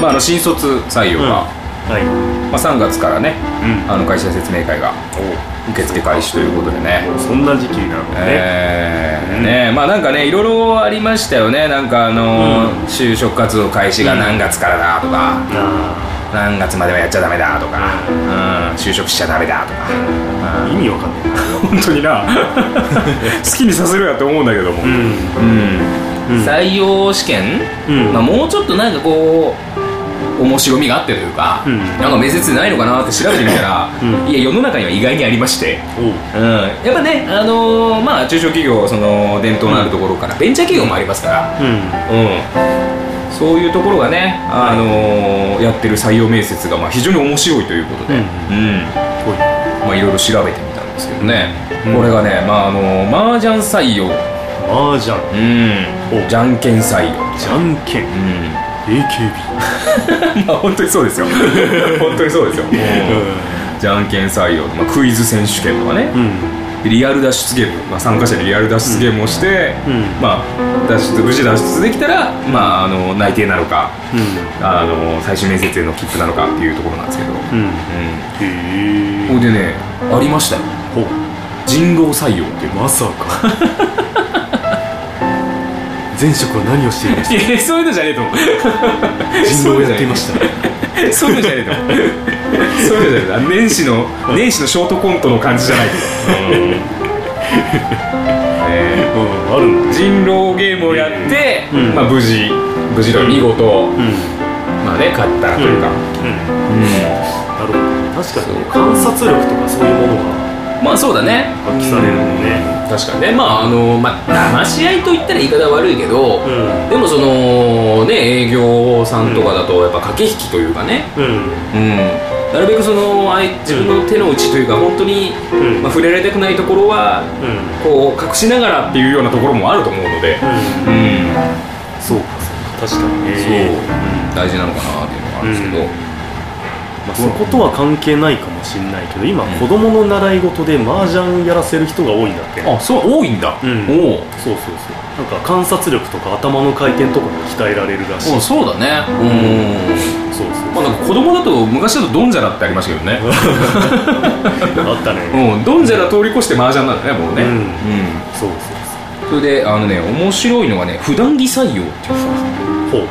まあ、あの新卒採用が、はい。まあ、3月からねうん。あの会社説明会が受付開始ということでね。そんな時期なのね、えーねまあなんかねいろいろありましたよね。なんかあのー就職活動開始が何月からだとか、あ何月まではやっちゃダメだとか、うん、就職しちゃダメだとか、あ意味わかんない。本当にな。好きにさせるやと思うんだけども、うん。うん採用試験、うん。まあ、もうちょっとなんかこう面白みがあってというか、うん。なんか面接でないのかなって調べてみたら、うん。いや世の中には意外にありまして、おう。うん、やっぱね、あのーまあ、中小企業その伝統のあるところから、ベンチャー企業もありますから、うん。うん、そういうところがね、あのーやってる採用面接がまあ非常に面白いということで、ううん。まあ、いろいろ調べてみたんですけどね、うん。これがね、まああのー、麻雀採用、麻雀うん、お。じゃんけん採用、じゃんけん。うん。AKB まあ本当にそうですよ。本当にそうですよ、じゃんけん採用、まあ、クイズ選手権とかね、うん。リアル脱出ゲーム、まあ、参加者にリアル脱出ゲームをして、うん。まあ、脱出無事脱出できたら、まあ、あの内定なのかうん。あの最終面接への切符なのかっていうところなんですけど、うん。うん。へえほいでねありましたよ。人狼採用ってまさか前職は何をしていましいやそういうのじゃねえと思う。た人狼をやっていました。そういうのじゃねえと思う。そういうのじゃねえ年始の年始のショートコントの感じじゃないけど、えうんあるんだー人狼ゲームをやって、うん。まあ、無事無事と見事、うん。まあね勝ったというか、うん。うん。なるほど。確かに。ね観察力とかそういうものがまあそうだね。発揮されるもんね確かにね。まああのまあ騙し合いと言ったら言い方悪いけど、うん。でもそのね営業さんとかだとやっぱ駆け引きというかね。うん。うん。なるべくそのあい自分の手の内というか本当に、うん。まあ、触れられたくないところはうん。こう隠しながらっていうようなところもあると思うので。うん。うん。そうかそうか。確かにね。そう。大事なのかなっていうのがあるんですけど、うんまあ、そことは関係ないかもしれないけど今、子供の習い事で麻雀やらせる人が多いんだって。あそう多いんだ、うん。おう。そうそうそう。なんか観察力とか頭の回転とかも鍛えられるらしい。そうだね。うん。そうそう。まあなんか子供だと昔だとドンジャラってありましたけどね。あったね。うん。ドンジャラ通り越して麻雀なんだねもうね。うん。うん。そうそうそれであのね面白いのがね普段着採用っていうのが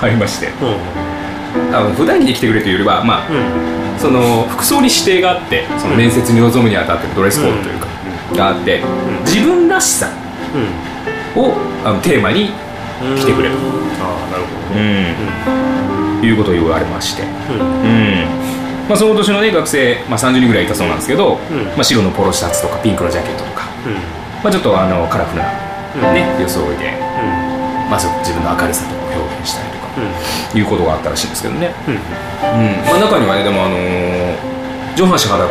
ありまして。う。んあの普段着で来てくれというよりはまあうん。その服装に指定があってその面接に臨むにあたってのドレスコードというか、があって、自分らしさうん。をあのテーマにうん。来てくれと、ああなるほど。うねん。いうことを言われまして、うん。まあ、その年の、ね、学生、まあ、30人ぐらいいたそうなんですけど、うん。まあ、白のポロシャツとかピンクのジャケットとか、まあ、ちょっとあのカラフルな、うん。ね装いで、まあ、そう自分の明るさと表現したりいうことがあったらしいんですけどね、うんうん。うん。まあ、中にはねでもあのー上半身裸。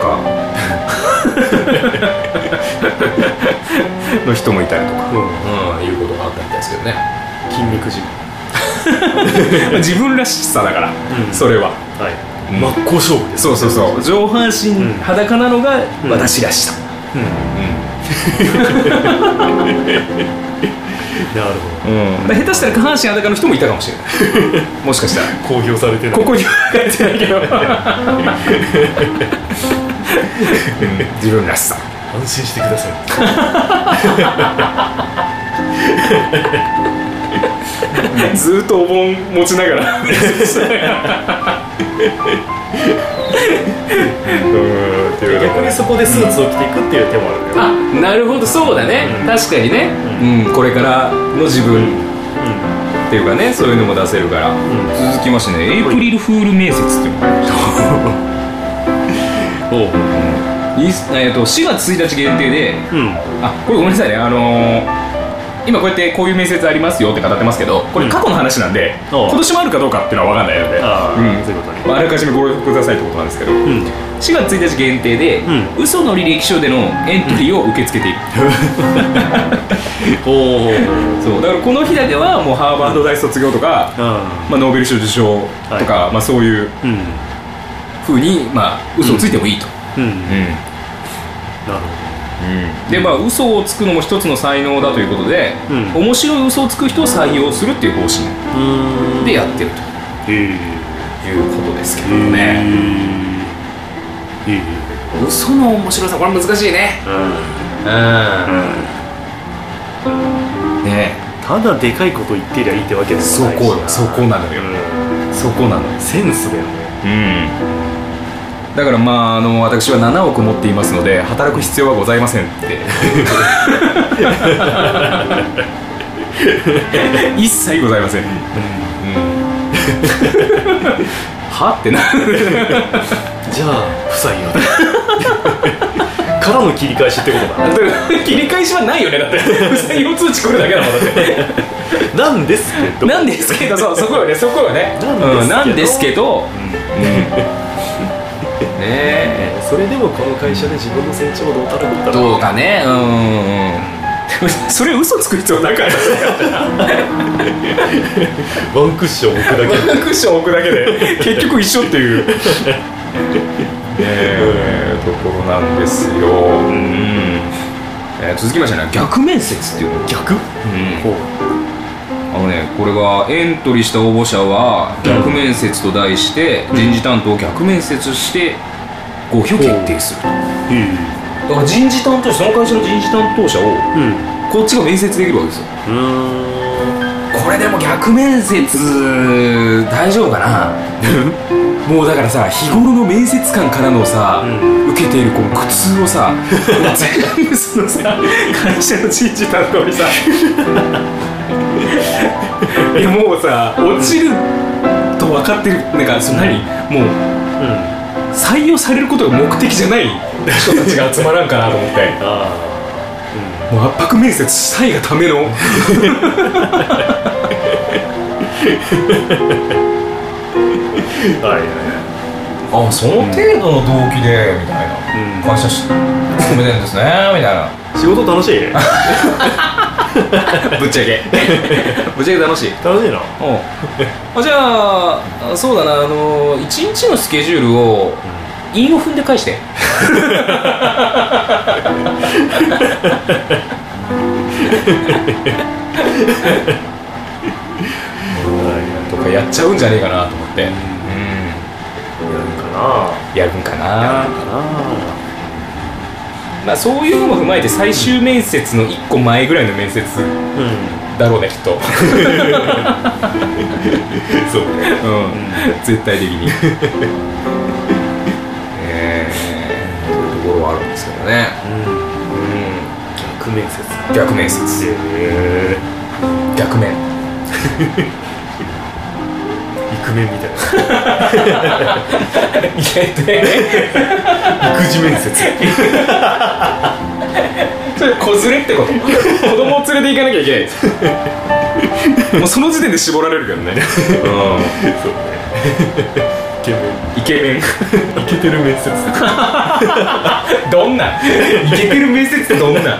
の人もいたりとか、うんうん、いうことがあったみたいですけどね。筋肉自慢。自分らしさだから、うん。それは。はい。うん。真っ向勝負ですそうそうそう。上半身裸なのが私らしさ、なるほうん。下手したら下半身裸の人もいたかもしれない。もしかしたら。ど公表されてない。ここには書いてないけど、うん。自分らしさ。安心してください。ずーっとお盆持ちながらうん。っていう逆にそこでスーツを着ていくっていう手もあるけどあなるほどそうだね、うん。確かにね、うん。これからの自分。っていうかねそういうのも出せるから、ん。続きましてねエイプリルフール面接っていうのがありました おう。いえーと4月1日限定でうん。あこれごめんなさいね。あのー今こうやってこういう面接ありますよって語ってますけどこれ過去の話なんで、おう。今年もあるかどうかっていうのは分かんないのであらかじめご了承くださいってことなんですけど、うん。4月1日限定で、う嘘の履歴書でのエントリーを受け付けている、おおそう。だからこの日だけはもうハーバード大卒業とか、あまあ、ノーベル賞受賞とか、まあ、そういううん。ふうに、まあ、嘘をついてもいいと、うんうでまあ嘘をつくのも一つの才能だということで、うん。面白い嘘をつく人を採用するっていう方針でやってると、いうことですけどへね。えへえ。嘘の面白さこれ難しいね。うん。うん。ね。ただでかいこと言ってりゃいいってわけでもないしそこよそこな。のようんそこなのセンスだよねうんだからまああの私は7億持っていますので働く必要はございませんって。一切ございません、うん、は？ってなじゃあ不採用だ。からの切り返しってことだ切り返しはないよねだって。不採用通知来るだけだもんだって。なんですけど。なんですけどそうそこよねそこよね。なんですけど。うんなんですけど、うん、ね。えそれでもこの会社で自分の成長をどうたらこうたらどうかね。うんうん それ嘘つく必要なかったワンクッション置くだけ ワンクッション置くだけで。結局一緒っていう。ねえ。ところなんですよ、うん。えー続きましてね。逆面接っていうの。逆？うん。あのねこれがエントリーした応募者は逆面接と題して人事担当を逆面接して合否を決定すると。へだから人事担当者その会社の人事担当者をえうん。こっちが面接できるわけですよ。これでも逆面接大丈夫かな？もうだからさ日頃の面接官からのさ、う受けているこの苦痛をさ全部そのさ会社の人事担当にさ。いやもうさ落ちると分かってる。なんかその何？もううん採用されることが目的じゃない人たちが集まらんかなと思って。あもう圧迫面接したいがための。あはいはい。あその程度の動機でみたいな、うん。会社し勤めてるんですねみたいな。仕事楽しい？ぶっちゃけ。ぶっちゃけ楽しい。楽しいなうん。あじゃああそうだな。あの一日のスケジュールを韻を踏んで返して。とかやっちゃうんじゃねえかなと思って。うん。やるかな。やるんかやなるかなまあそういうのも踏まえて最終面接の1個前ぐらいの面接うんだろうねきっと。そう。ねうん、絶対的に。ええ。というところはあるんですけどね。うん。う逆面接。ん逆面接。へえ。逆面。イクメンみたいな。育児面接。それ子連れってこと？子供を連れて行かなきゃいけない。ですもうその時点で絞られるけどね。そうね。イケメンイケメン。イケてる面接。どんな？イケてる面接ってどんな？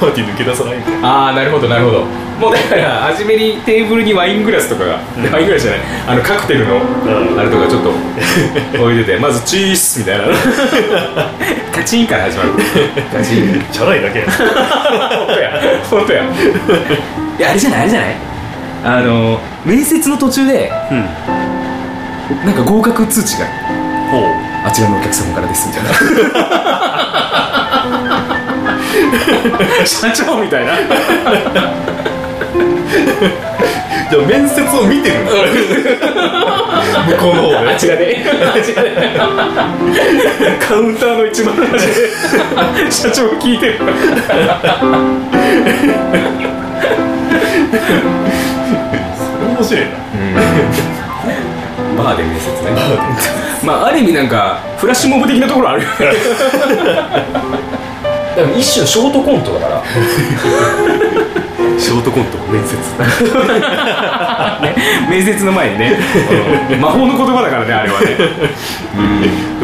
パーティー抜け出さないみたいな。ああなるほどなるほど。もうだから初めにテーブルにワイングラスとかが、ワイングラスじゃないあのカクテルの、ん。あれとかちょっと 置いててまずチースみたいな。カチンから始まる。カチンチャラいだけ本当や。本当や。いやあれじゃないあれじゃない？あの面接の途中でうん。なんか合格通知がほう。あちらのお客様からですみたいな社長みたいな。じゃあ面接を見てるの。向こうの方で。あっちがね。あっちがね。カウンターの一番端で社長聞いてる。面白いな。バーで面接ね。まあある意味なんかフラッシュモブ的なところあるよねでも一種のショートコントだから。ショートコント面接。ね 面接の前にね、うん。魔法の言葉だからねあれはね。で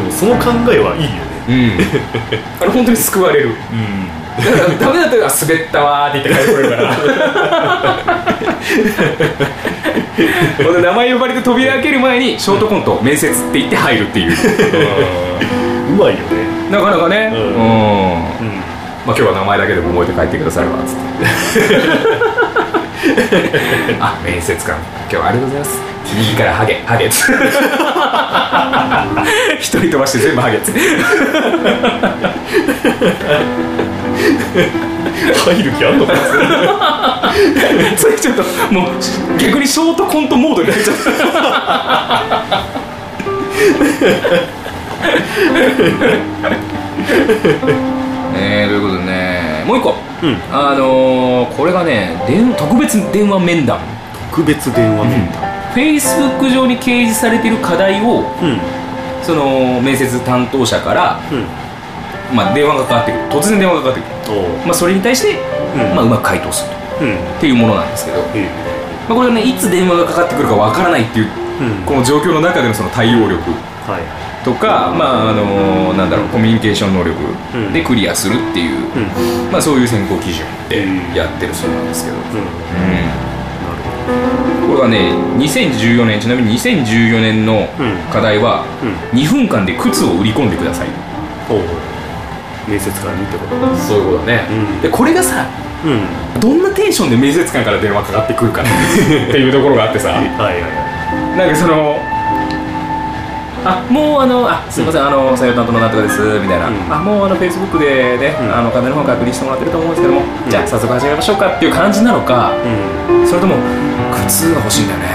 もその考えはいいよね。うん、うん、あれ本当に救われる。うん。だから ダメだったら滑ったわーって言って帰ってこれるから。名前呼ばれて扉開ける前にショートコント面接って言って入るっていう、うまいよね。なかなかね、ううん。んうん。まあ、今日は名前だけでも覚えて帰ってくださいわっつって。あ面接官。今日はありがとうございます。右からハゲハゲ。つ 一人飛ばして全部ハゲつ入る気あんのか？な それちょっともう逆にショートコントモードになっちゃった。えー、ということでねもう一個、うん。あのー、これがね電特別電話面談。特別電話面談 Facebook 上に掲示されている課題をうん。その面接担当者から、うん。まあ、電話がかかってくる。突然電話がかかってくる、まあ、それに対して、うん。まあ、うまく回答すると。うん。っていうものなんですけど、えまあ、これがねいつ電話がかかってくるかわからないっていうえうん。この状況の中でのその対応力はい。とか、まああのなんだろうコミュニケーション能力うん。でクリアするっていう、うん。まあ、そういう選考基準でうん。やってるそうなんですけど、うん。うん。なるこれはね2014年ちなみに2014年の課題はうん。2分間で靴を売り込んでください。おう。面接官にってこと。そういうことだね、うん。でこれがさうん。どんなテンションで面接官から電話かかってくるかっていうところがあってさ。はいはいはい。なんかそのあもうあのあすみません、あの採用担当のなんとかですみたいな、うん。あもうあのフェイスブックでね、うん。あの課題の方確認してもらってると思うんですけども、ん。じゃあ早速始めましょうかっていう感じなのかうそれとも靴が欲しいんだよね。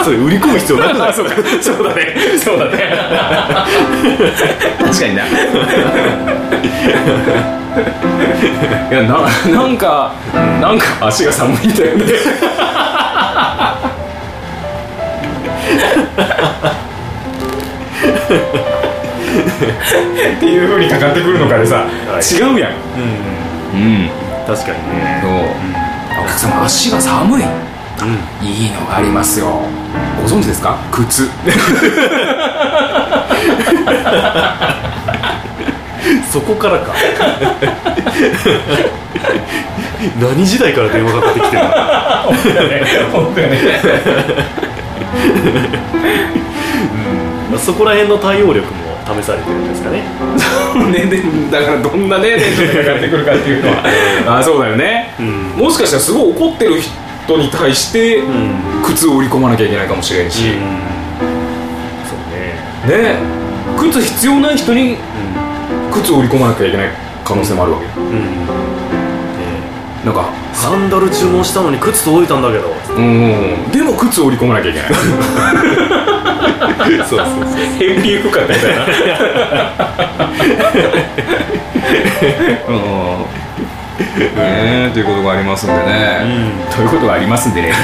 ん それ売り込む必要なくない？そうだね。そうだね。確かにな。いやななんかなんか足が寒いんだよねっていうふうにかかってくるのかでさ、はい。違うやん。うん。うん。確かにね。そう。お客様足が寒い。うん。いいのがありますよ。ご存知ですか？靴。そこからか。何時代から電話かかってきてるの？本当よねまあそこら辺の対応力も試されてるんですかね。ねでだからどんなねテンションでかかってくるかっていうのは。あそうだよね、うん。もしかしたらすごい怒ってる人に対してうん。靴を売り込まなきゃいけないかもしれんし、ねそうね。靴必要ない人に靴を売り込まなきゃいけない可能性もあるわけ。うん、うんねなんかサンダル注文したのに靴届いたんだけど。うんでも靴を売り込まなきゃいけない。そうそうそう返品不可みたいなう。んねえということがありますんでね、うということがありますんでね。ね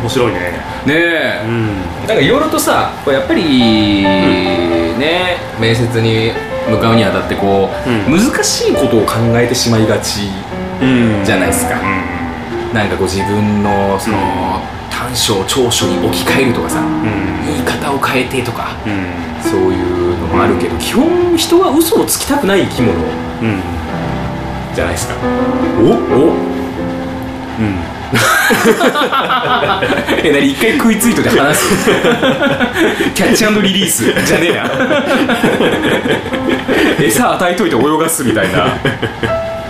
面白いね。え、うん。なんかいろいろとさこうやっぱり、ね面接に向かうにあたってこう、うん。難しいことを考えてしまいがち。うんじゃないですか、なんかこう自分のその、短所を長所に置き換えるとかさうん言い方を変えてとかうんそういうのもあるけど基本人は嘘をつきたくない生き物うんじゃないですか。お？お？うん。え何一回食いついとで話す？キャッチリリース。じゃねえな 餌与えといて泳がすみたいな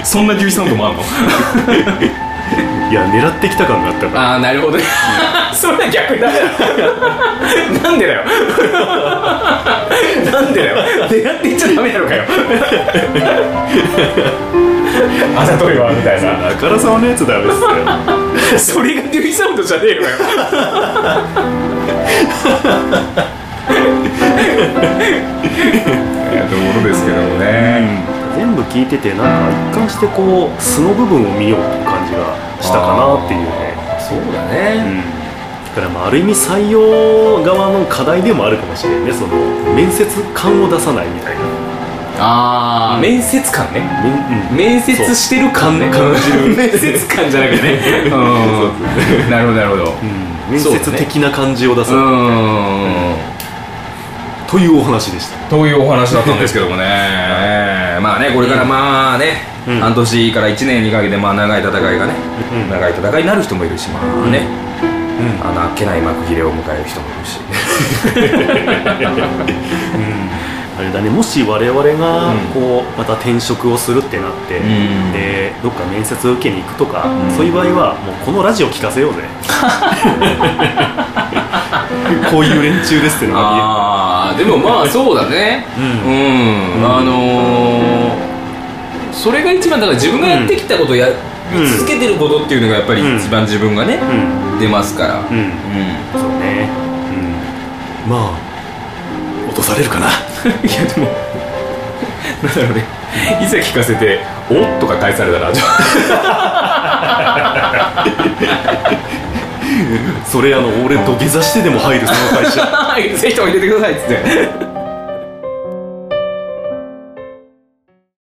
そんなデュイサウンドもあんの？いや狙ってきた感があったから。ああなるほどね。それは逆だ。なんでだよ。なんでだよ。狙っていっちゃダメなのかよ。あざといわみたいな。あからさまのやつダメっすよ。それがデュイサウンドじゃねえのよ。いやところですけどもね、全部聞いててなんか一貫してこう素の部分を見ようっていう感じがしたかなっていうね。そうだうね、ん。だからまあある意味採用側の課題でもあるかもしれんね。その面接感を出さないみたいな。ああ面接官ね。面面接してる感ね。感じる面接官じゃなくてね。うん。なるほどなるほど。うん。面接的な感じを出す、うん。というお話でした。というお話だったんですけどもね まあねこれからまあね、うん。半年から1年にかけてまあ長い戦いがね、うん。長い戦いになる人もいるしまあね、うん。あのあっけない幕切れを迎える人もいるし。あれだねもし我々がうん。こうまた転職をするってなって、ん。でどっか面接受けに行くとか、うん。そういう場合はもうこのラジオ聞かせようぜ こういう連中ですってのがああでもまあそうだね。ううん、うん。あのーそれが一番だから自分がやってきたことをやり続けてることっていうのがやっぱりうん。一番自分がね、うん。出ますから。うん、うん。そうね。うん。まあ落とされるかな。いやでもなんだろうね。いざ聞かせて「おっ?」とか返されたらそれあの俺土下座してでも入るその会社。ぜひとも入れてくださいっつって。